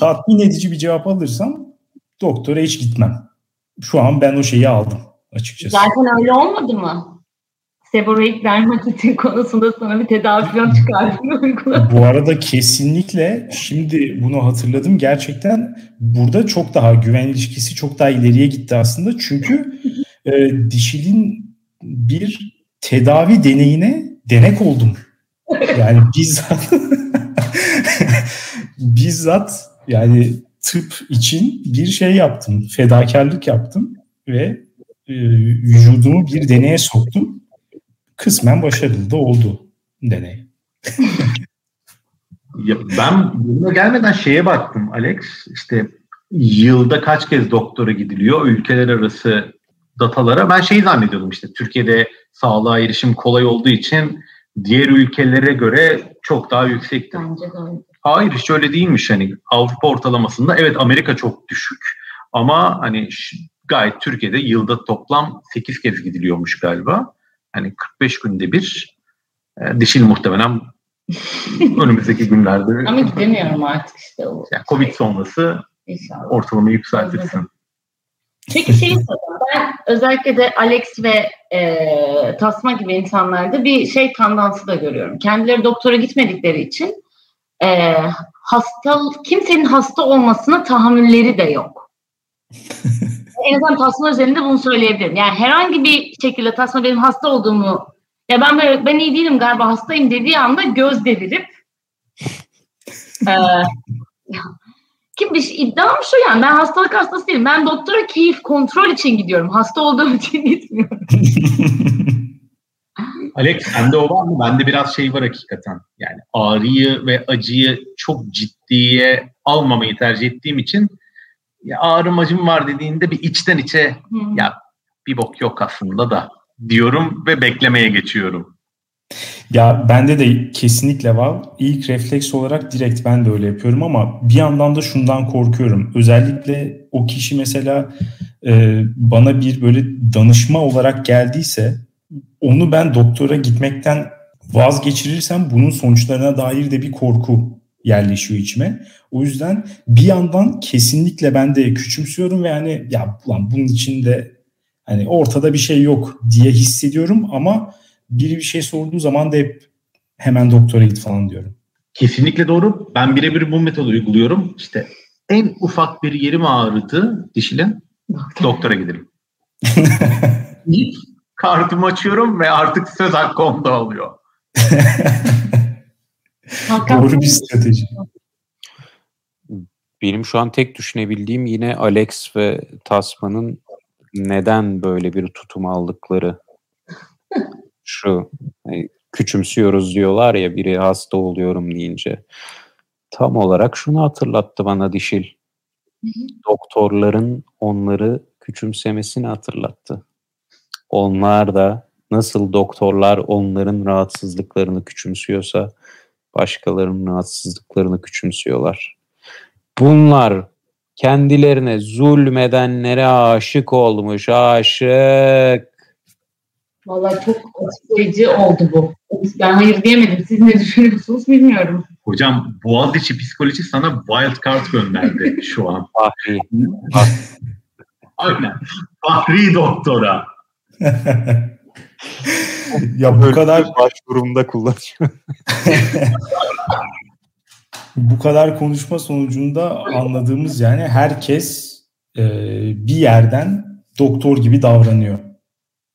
Tatmin edici bir cevap alırsam doktora hiç gitmem şu an ben o şeyi aldım açıkçası. Zaten öyle olmadı mı? Seboreik dermatitin konusunda sana bir tedavi çıkardım. Bu arada kesinlikle şimdi bunu hatırladım. Gerçekten burada çok daha güven ilişkisi çok daha ileriye gitti aslında. Çünkü e, dişilin bir tedavi deneyine denek oldum. Yani bizzat [laughs] bizzat yani tıp için bir şey yaptım, fedakarlık yaptım ve e, vücudumu bir deneye soktum. Kısmen başarılı da oldu deney. ya ben buna gelmeden şeye baktım Alex. İşte yılda kaç kez doktora gidiliyor ülkeler arası datalara. Ben şeyi zannediyordum işte Türkiye'de sağlığa erişim kolay olduğu için diğer ülkelere göre çok daha yüksekti. Bence de Hayır hiç öyle değilmiş hani Avrupa ortalamasında evet Amerika çok düşük ama hani gayet Türkiye'de yılda toplam 8 kez gidiliyormuş galiba. Hani 45 günde bir e, dişil muhtemelen [laughs] önümüzdeki günlerde. Ama gidemiyorum artık işte. O yani Covid sonrası İnşallah. ortalamayı yükseltirsin. Peki şey ben özellikle de Alex ve e, Tasma gibi insanlarda bir şey tandansı da görüyorum. Kendileri doktora gitmedikleri için e, hasta kimsenin hasta olmasına tahammülleri de yok. [laughs] en azından Tasma üzerinde bunu söyleyebilirim. Yani herhangi bir şekilde Tasma benim hasta olduğumu ya ben böyle ben iyi değilim galiba hastayım dediği anda göz devirip [laughs] e, kim bir şey, iddiam şu yani ben hastalık hastası değilim. Ben doktora keyif kontrol için gidiyorum. Hasta olduğum için gitmiyorum. [laughs] Alex sende o var mı? Bende biraz şey var hakikaten. Yani ağrıyı ve acıyı çok ciddiye almamayı tercih ettiğim için ya ağrım acım var dediğinde bir içten içe hmm. ya bir bok yok aslında da diyorum ve beklemeye geçiyorum. Ya bende de kesinlikle var. İlk refleks olarak direkt ben de öyle yapıyorum ama bir yandan da şundan korkuyorum. Özellikle o kişi mesela e, bana bir böyle danışma olarak geldiyse onu ben doktora gitmekten vazgeçirirsem bunun sonuçlarına dair de bir korku yerleşiyor içime. O yüzden bir yandan kesinlikle ben de küçümsüyorum ve yani ya ulan bunun içinde hani ortada bir şey yok diye hissediyorum ama biri bir şey sorduğu zaman da hep hemen doktora git falan diyorum. Kesinlikle doğru. Ben birebir bu metodu uyguluyorum. İşte en ufak bir yerim ağrıdı dişilin. Doktora gidelim. İlk kartımı açıyorum ve artık söz hakkı onda oluyor. [laughs] Doğru bir strateji. Benim şu an tek düşünebildiğim yine Alex ve Tasman'ın neden böyle bir tutum aldıkları. Şu hani küçümsüyoruz diyorlar ya biri hasta oluyorum deyince. Tam olarak şunu hatırlattı bana dişil. Doktorların onları küçümsemesini hatırlattı. Onlar da nasıl doktorlar onların rahatsızlıklarını küçümsüyorsa başkalarının rahatsızlıklarını küçümsüyorlar. Bunlar kendilerine zulmedenlere aşık olmuş, aşık. Vallahi çok açıklayıcı oldu bu. Ben hayır diyemedim. Siz ne düşünüyorsunuz bilmiyorum. Hocam Boğaziçi Psikoloji sana wild card gönderdi şu an. [laughs] Fahri. Aynen. Fahri doktora. [laughs] ya bu kadar başvurumda kullanıyor. [laughs] bu kadar konuşma sonucunda anladığımız yani herkes e, bir yerden doktor gibi davranıyor.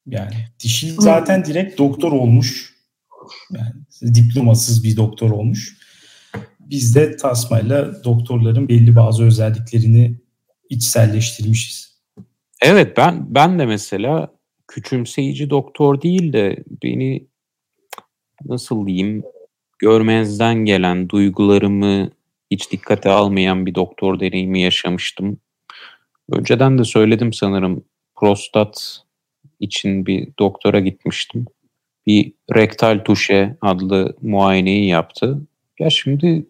Yani dişil zaten direkt doktor olmuş. Yani diplomasız bir doktor olmuş. Biz de tasmayla doktorların belli bazı özelliklerini içselleştirmişiz. Evet ben ben de mesela küçümseyici doktor değil de beni nasıl diyeyim görmezden gelen duygularımı hiç dikkate almayan bir doktor deneyimi yaşamıştım. Önceden de söyledim sanırım prostat için bir doktora gitmiştim. Bir rektal tuşe adlı muayeneyi yaptı. Ya şimdi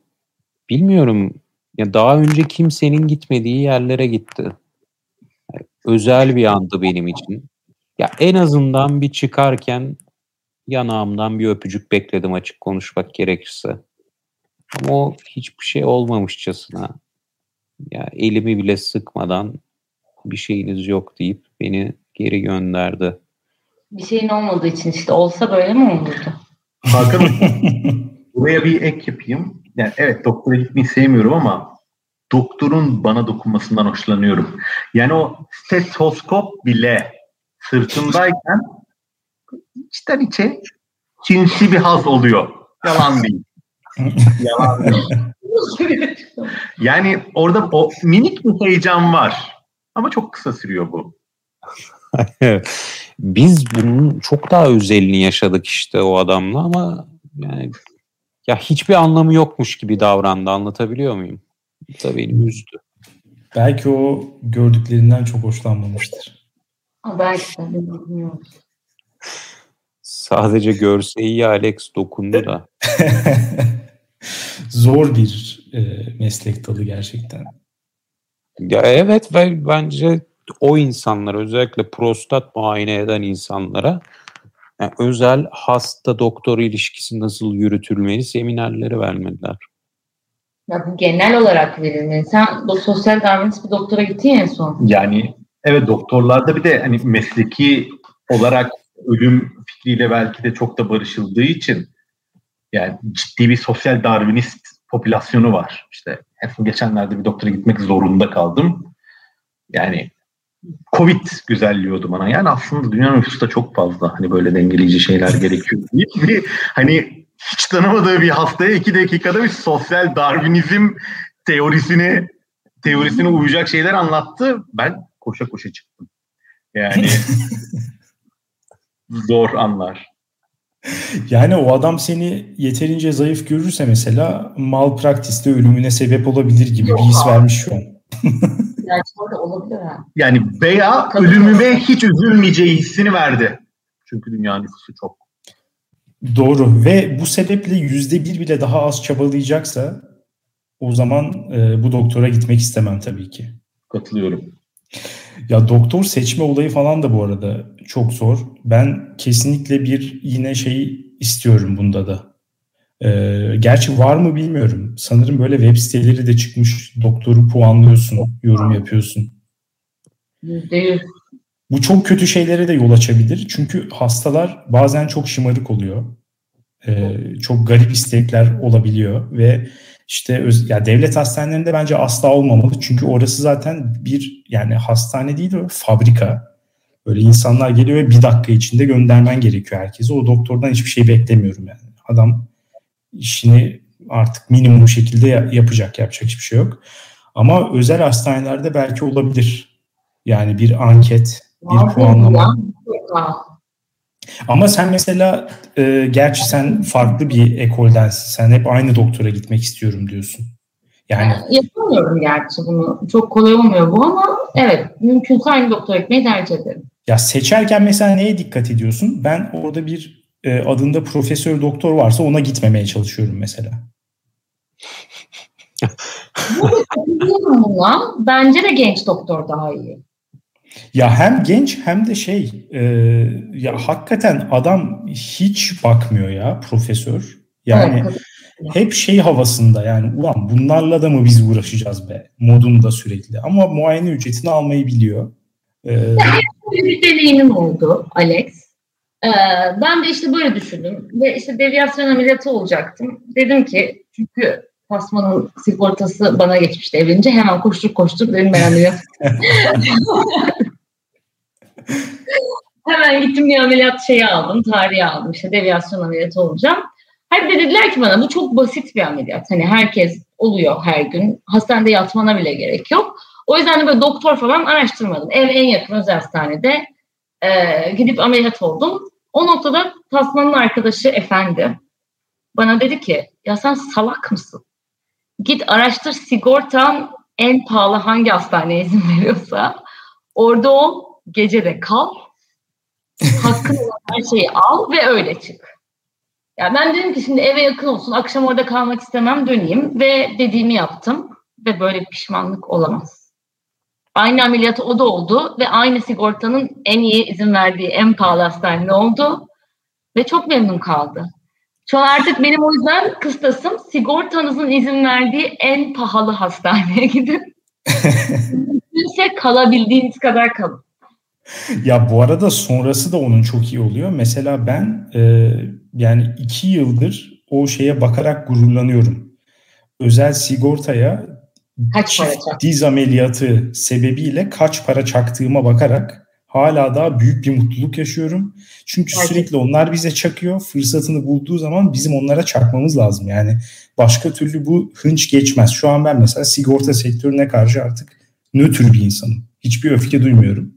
bilmiyorum ya daha önce kimsenin gitmediği yerlere gitti. Özel bir andı benim için. Ya en azından bir çıkarken yanağımdan bir öpücük bekledim açık konuşmak gerekirse. Ama o hiçbir şey olmamışçasına ya elimi bile sıkmadan bir şeyiniz yok deyip beni geri gönderdi. Bir şeyin olmadığı için işte olsa böyle mi olurdu? Hakan [laughs] buraya bir ek yapayım. Yani evet doktora gitmeyi sevmiyorum ama doktorun bana dokunmasından hoşlanıyorum. Yani o stetoskop bile sırtımdayken içten içe cinsi bir haz oluyor. Yalan [laughs] değil. Yalan değil. [laughs] yani orada o minik bir heyecan var. Ama çok kısa sürüyor bu. Biz bunun çok daha özelini yaşadık işte o adamla ama yani ya hiçbir anlamı yokmuş gibi davrandı anlatabiliyor muyum? Bu da beni üzdü. Belki o gördüklerinden çok hoşlanmamıştır. Belki de bilmiyorum. Sadece görse iyi Alex dokundu da. [laughs] Zor bir e, meslek dalı gerçekten. Ya evet ve bence o insanlar özellikle prostat muayene eden insanlara yani özel hasta doktor ilişkisi nasıl yürütülmeli seminerleri vermediler. Ya bu genel olarak verilmeli. Sen o sosyal davranış bir doktora gittin en son. Yani evet doktorlarda bir de hani mesleki olarak ölüm fikriyle belki de çok da barışıldığı için yani ciddi bir sosyal darwinist popülasyonu var. İşte geçenlerde bir doktora gitmek zorunda kaldım. Yani Covid güzelliyordu bana. Yani aslında dünya nüfusu da çok fazla. Hani böyle dengeleyici şeyler [laughs] gerekiyor. Bir, hani hiç tanımadığı bir hastaya iki dakikada bir sosyal darwinizm teorisini teorisine uyacak şeyler anlattı. Ben koşa koşa çıktım. Yani [laughs] zor anlar. Yani o adam seni yeterince zayıf görürse mesela malpraktiste ölümüne sebep olabilir gibi Yok bir his abi. vermiş şu an. [laughs] Gerçekten olabilir ha. Yani veya ölümüme hiç üzülmeyeceği hissini verdi. Çünkü dünya nüfusu çok. Doğru ve bu sebeple yüzde bir bile daha az çabalayacaksa o zaman e, bu doktora gitmek istemem tabii ki. Katılıyorum. Ya doktor seçme olayı falan da bu arada çok zor. Ben kesinlikle bir yine şey istiyorum bunda da. Ee, gerçi var mı bilmiyorum. Sanırım böyle web siteleri de çıkmış. Doktoru puanlıyorsun, yorum yapıyorsun. %100. Bu çok kötü şeylere de yol açabilir. Çünkü hastalar bazen çok şımarık oluyor. Ee, çok garip istekler olabiliyor ve işte öz, ya devlet hastanelerinde bence asla olmamalı. Çünkü orası zaten bir yani hastane değil o fabrika. Böyle insanlar geliyor ve bir dakika içinde göndermen gerekiyor herkese. O doktordan hiçbir şey beklemiyorum yani. Adam işini artık minimum şekilde yapacak. Yapacak hiçbir şey yok. Ama özel hastanelerde belki olabilir. Yani bir anket, bir puanlama. Ama sen mesela e, gerçi sen farklı bir ekoldensin. Sen hep aynı doktora gitmek istiyorum diyorsun. Yani yapamıyorum gerçi bunu. Çok kolay olmuyor bu ama evet mümkünse aynı doktora gitmeyi tercih ederim. Ya seçerken mesela neye dikkat ediyorsun? Ben orada bir e, adında profesör doktor varsa ona gitmemeye çalışıyorum mesela. buna. Bence de genç doktor daha iyi. Ya hem genç hem de şey e, ya hakikaten adam hiç bakmıyor ya profesör. Yani evet, hep şey havasında yani ulan bunlarla da mı biz uğraşacağız be modunda sürekli. Ama muayene ücretini almayı biliyor. Ee, bir deneyimim oldu Alex. Ee, ben de işte böyle düşündüm ve işte devyasyon ameliyatı olacaktım. Dedim ki çünkü Tasman'ın sigortası bana geçmişti evlenince hemen koştur koştur dedim ben ameliyat. [laughs] [laughs] hemen gittim bir ameliyat şeyi aldım, tarihi aldım işte devyasyon ameliyatı olacağım. Hep de dediler ki bana bu çok basit bir ameliyat. Hani herkes oluyor her gün. Hastanede yatmana bile gerek yok. O yüzden de böyle doktor falan araştırmadım. Ev en yakın özel hastanede e, gidip ameliyat oldum. O noktada Tasman'ın arkadaşı efendi bana dedi ki ya sen salak mısın? Git araştır sigortan en pahalı hangi hastaneye izin veriyorsa orada ol, gece de kal, hakkın olan her şeyi al ve öyle çık. Ya ben dedim ki şimdi eve yakın olsun, akşam orada kalmak istemem, döneyim ve dediğimi yaptım ve böyle pişmanlık olamaz. Aynı ameliyatı o da oldu ve aynı sigortanın en iyi izin verdiği en pahalı hastane oldu ve çok memnun kaldı. Şu an artık benim o yüzden kıstasım sigortanızın izin verdiği en pahalı hastaneye gidin. [laughs] Mümkünse kalabildiğiniz kadar kalın. Ya bu arada sonrası da onun çok iyi oluyor. Mesela ben e, yani iki yıldır o şeye bakarak gururlanıyorum. Özel sigortaya kaç para diz ameliyatı sebebiyle kaç para çaktığıma bakarak hala daha büyük bir mutluluk yaşıyorum. Çünkü Gerçekten. sürekli onlar bize çakıyor. Fırsatını bulduğu zaman bizim onlara çakmamız lazım. Yani başka türlü bu hınç geçmez. Şu an ben mesela sigorta sektörüne karşı artık nötr bir insanım. Hiçbir öfke duymuyorum.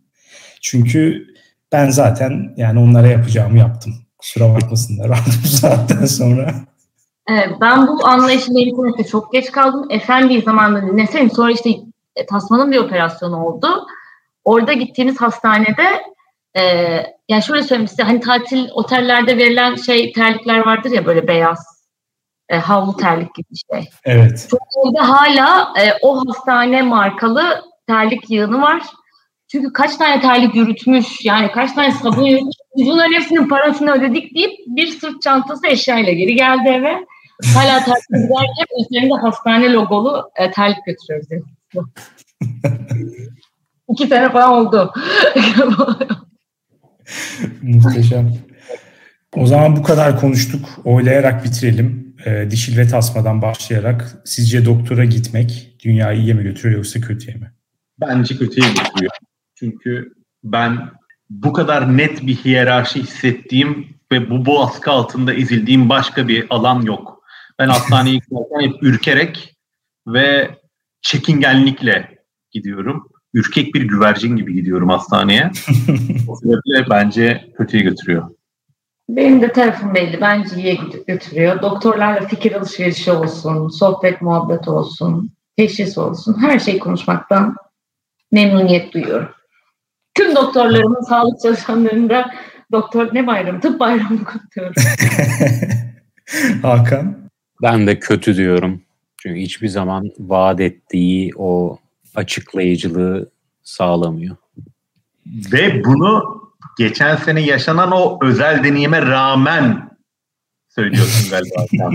Çünkü ben zaten yani onlara yapacağımı yaptım. Kusura bakmasınlar [laughs] artık bu saatten sonra. Evet, ben bu anlayışla internette çok geç kaldım. Efendi zamanında dinleseydim. Sonra işte e, Tasman'ın bir operasyonu oldu. Orada gittiğimiz hastanede e, yani şöyle söyleyeyim size hani tatil otellerde verilen şey terlikler vardır ya böyle beyaz e, havlu terlik gibi bir şey. Evet. Çok hala e, o hastane markalı terlik yığını var. Çünkü kaç tane terlik yürütmüş, yani kaç tane sabun yürütmüş, bunların hepsinin parasını ödedik deyip bir sırt çantası eşyayla geri geldi eve. Hala terlik giderken üzerinde hastane logolu e, terlik götürüyoruz. [laughs] İki sene falan oldu. [laughs] Muhteşem. O zaman bu kadar konuştuk. Oylayarak bitirelim. E, dişil ve tasmadan başlayarak sizce doktora gitmek dünyayı iyiye mi götürüyor yoksa kötüye mi? Bence kötüye götürüyor. Çünkü ben bu kadar net bir hiyerarşi hissettiğim ve bu baskı altında ezildiğim başka bir alan yok. Ben hastaneye giderken hep ürkerek ve çekingenlikle gidiyorum. Ürkek bir güvercin gibi gidiyorum hastaneye. o sebeple bence kötüye götürüyor. Benim de tarafım belli. Bence iyiye götürüyor. Doktorlarla fikir alışverişi olsun, sohbet muhabbet olsun, teşhis olsun. Her şey konuşmaktan memnuniyet duyuyorum. Tüm doktorlarımın sağlık çalışanlarında doktor ne bayramı, tıp bayramı kutluyorum. [laughs] Hakan? Ben de kötü diyorum. Çünkü hiçbir zaman vaat ettiği o açıklayıcılığı sağlamıyor. Ve bunu geçen sene yaşanan o özel deneyime rağmen söylüyorsun galiba.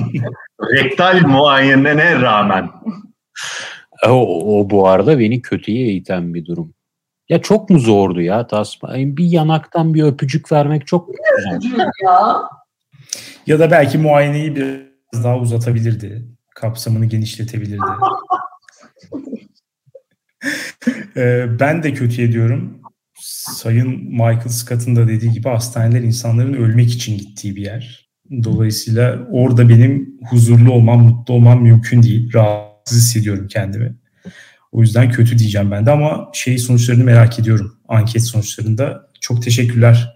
[laughs] Rektal muayenene rağmen. O, o bu arada beni kötüye iten bir durum. Ya çok mu zordu ya tasma? Bir yanaktan bir öpücük vermek çok zor. ya. Ya da belki muayeneyi biraz daha uzatabilirdi. Kapsamını genişletebilirdi. [laughs] Ee, ben de kötü ediyorum. Sayın Michael Scott'ın da dediği gibi hastaneler insanların ölmek için gittiği bir yer. Dolayısıyla orada benim huzurlu olmam, mutlu olmam mümkün değil. Rahatsız hissediyorum kendimi. O yüzden kötü diyeceğim ben de ama şey sonuçlarını merak ediyorum. Anket sonuçlarında. Çok teşekkürler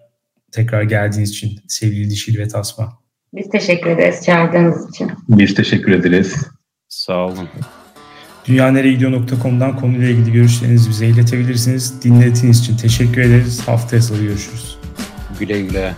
tekrar geldiğiniz için sevgili Dişil ve Tasma. Biz teşekkür ederiz çağırdığınız için. Biz teşekkür ederiz. Sağ olun. Dünyaneregidiyor.com'dan konuyla ilgili görüşlerinizi bize iletebilirsiniz. Dinlediğiniz için teşekkür ederiz. Haftaya salı görüşürüz. Güle güle.